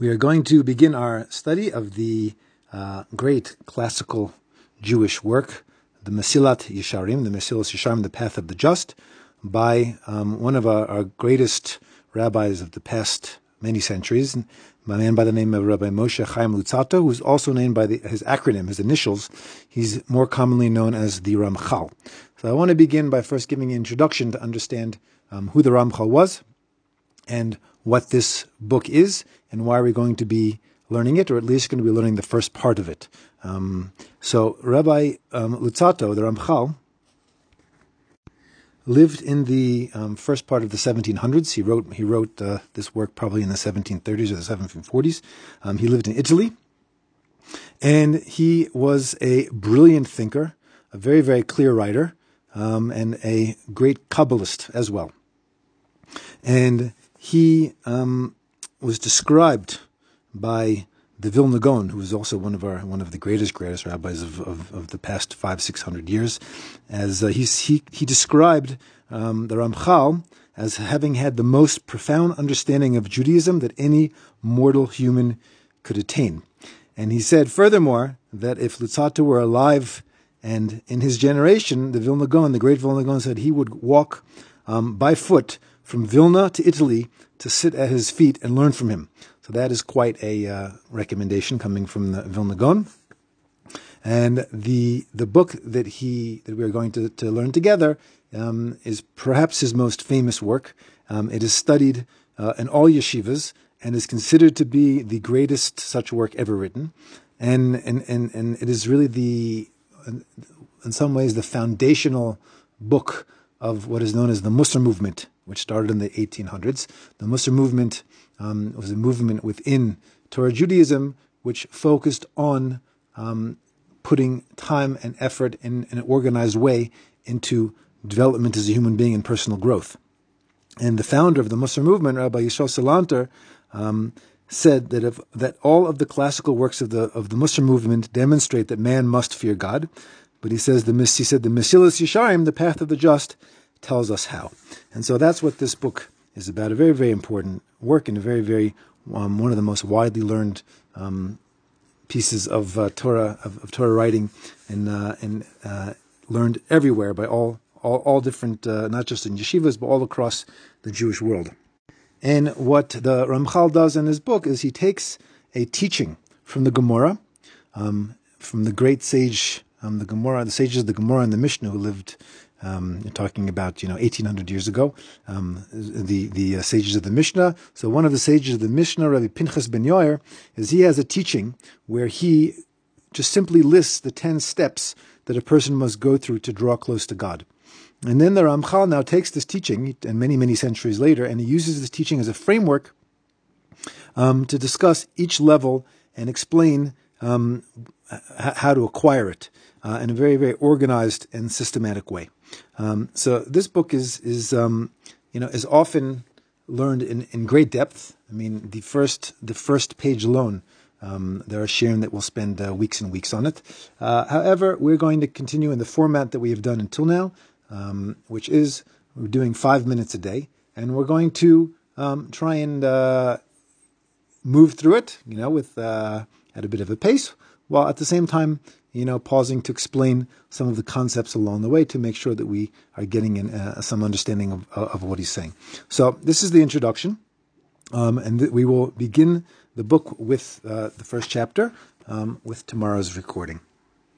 We are going to begin our study of the uh, great classical Jewish work, the Mesilat Yesharim, the Mesilat Yesharim, the Path of the Just, by um, one of our, our, greatest rabbis of the past many centuries, a man by the name of Rabbi Moshe Chaim Luzzatto, who's also named by the, his acronym, his initials. He's more commonly known as the Ramchal. So I want to begin by first giving an introduction to understand um, who the Ramchal was and what this book is and why are we're going to be learning it, or at least going to be learning the first part of it. Um, so Rabbi um, Luzzatto, the Ramchal, lived in the um, first part of the 1700s. He wrote he wrote uh, this work probably in the 1730s or the 1740s. Um, he lived in Italy, and he was a brilliant thinker, a very very clear writer, um, and a great kabbalist as well. And he um, was described by the Vilna Gaon, who was also one of our one of the greatest greatest rabbis of, of, of the past five six hundred years, as uh, he he described um, the Ramchal as having had the most profound understanding of Judaism that any mortal human could attain, and he said furthermore that if Luzzatto were alive and in his generation, the Vilna Gaon, the great Vilna Gaon, said he would walk um, by foot from Vilna to Italy to sit at his feet and learn from him. So that is quite a uh, recommendation coming from the Vilna Gaon. And the the book that he that we are going to, to learn together um, is perhaps his most famous work. Um, it is studied uh, in all yeshivas and is considered to be the greatest such work ever written. And and and, and it is really the in some ways the foundational book of what is known as the Musar movement which started in the 1800s. The Musar movement um, was a movement within Torah Judaism which focused on um, putting time and effort in, in, an organized way into development as a human being and personal growth. And the founder of the Musar movement, Rabbi Yisrael Salanter, um, said that if, that all of the classical works of the of the Musar movement demonstrate that man must fear God, but he says the he said the Mesilas Yesharim, the path of the just, tells us how. And so that's what this book is about. A very, very important work and a very, very um, one of the most widely learned um, pieces of uh, Torah of, of, Torah writing and uh, and uh, learned everywhere by all all, all different, uh, not just in yeshivas, but all across the Jewish world. And what the Ramchal does in his book is he takes a teaching from the Gemara, um, from the great sage, um, the Gemara, the sages of the Gemara and the Mishnah who lived um, talking about you know 1800 years ago, um, the the uh, sages of the Mishnah. So one of the sages of the Mishnah, Rabbi Pinchas ben Yair, is he has a teaching where he just simply lists the ten steps that a person must go through to draw close to God. And then the Ramchal now takes this teaching, and many many centuries later, and he uses this teaching as a framework um, to discuss each level and explain um, how to acquire it uh, in a very very organized and systematic way. Um, so this book is is um, you know is often learned in, in great depth. I mean, the first the first page alone. Um, there are shiurim that will spend uh, weeks and weeks on it. Uh, however, we're going to continue in the format that we have done until now, um, which is we're doing five minutes a day, and we're going to um, try and uh, move through it, you know, with uh, at a bit of a pace, while at the same time you know, pausing to explain some of the concepts along the way to make sure that we are getting in, uh, some understanding of, uh, of what he's saying. So this is the introduction, um, and th- we will begin the book with uh, the first chapter um, with tomorrow's recording.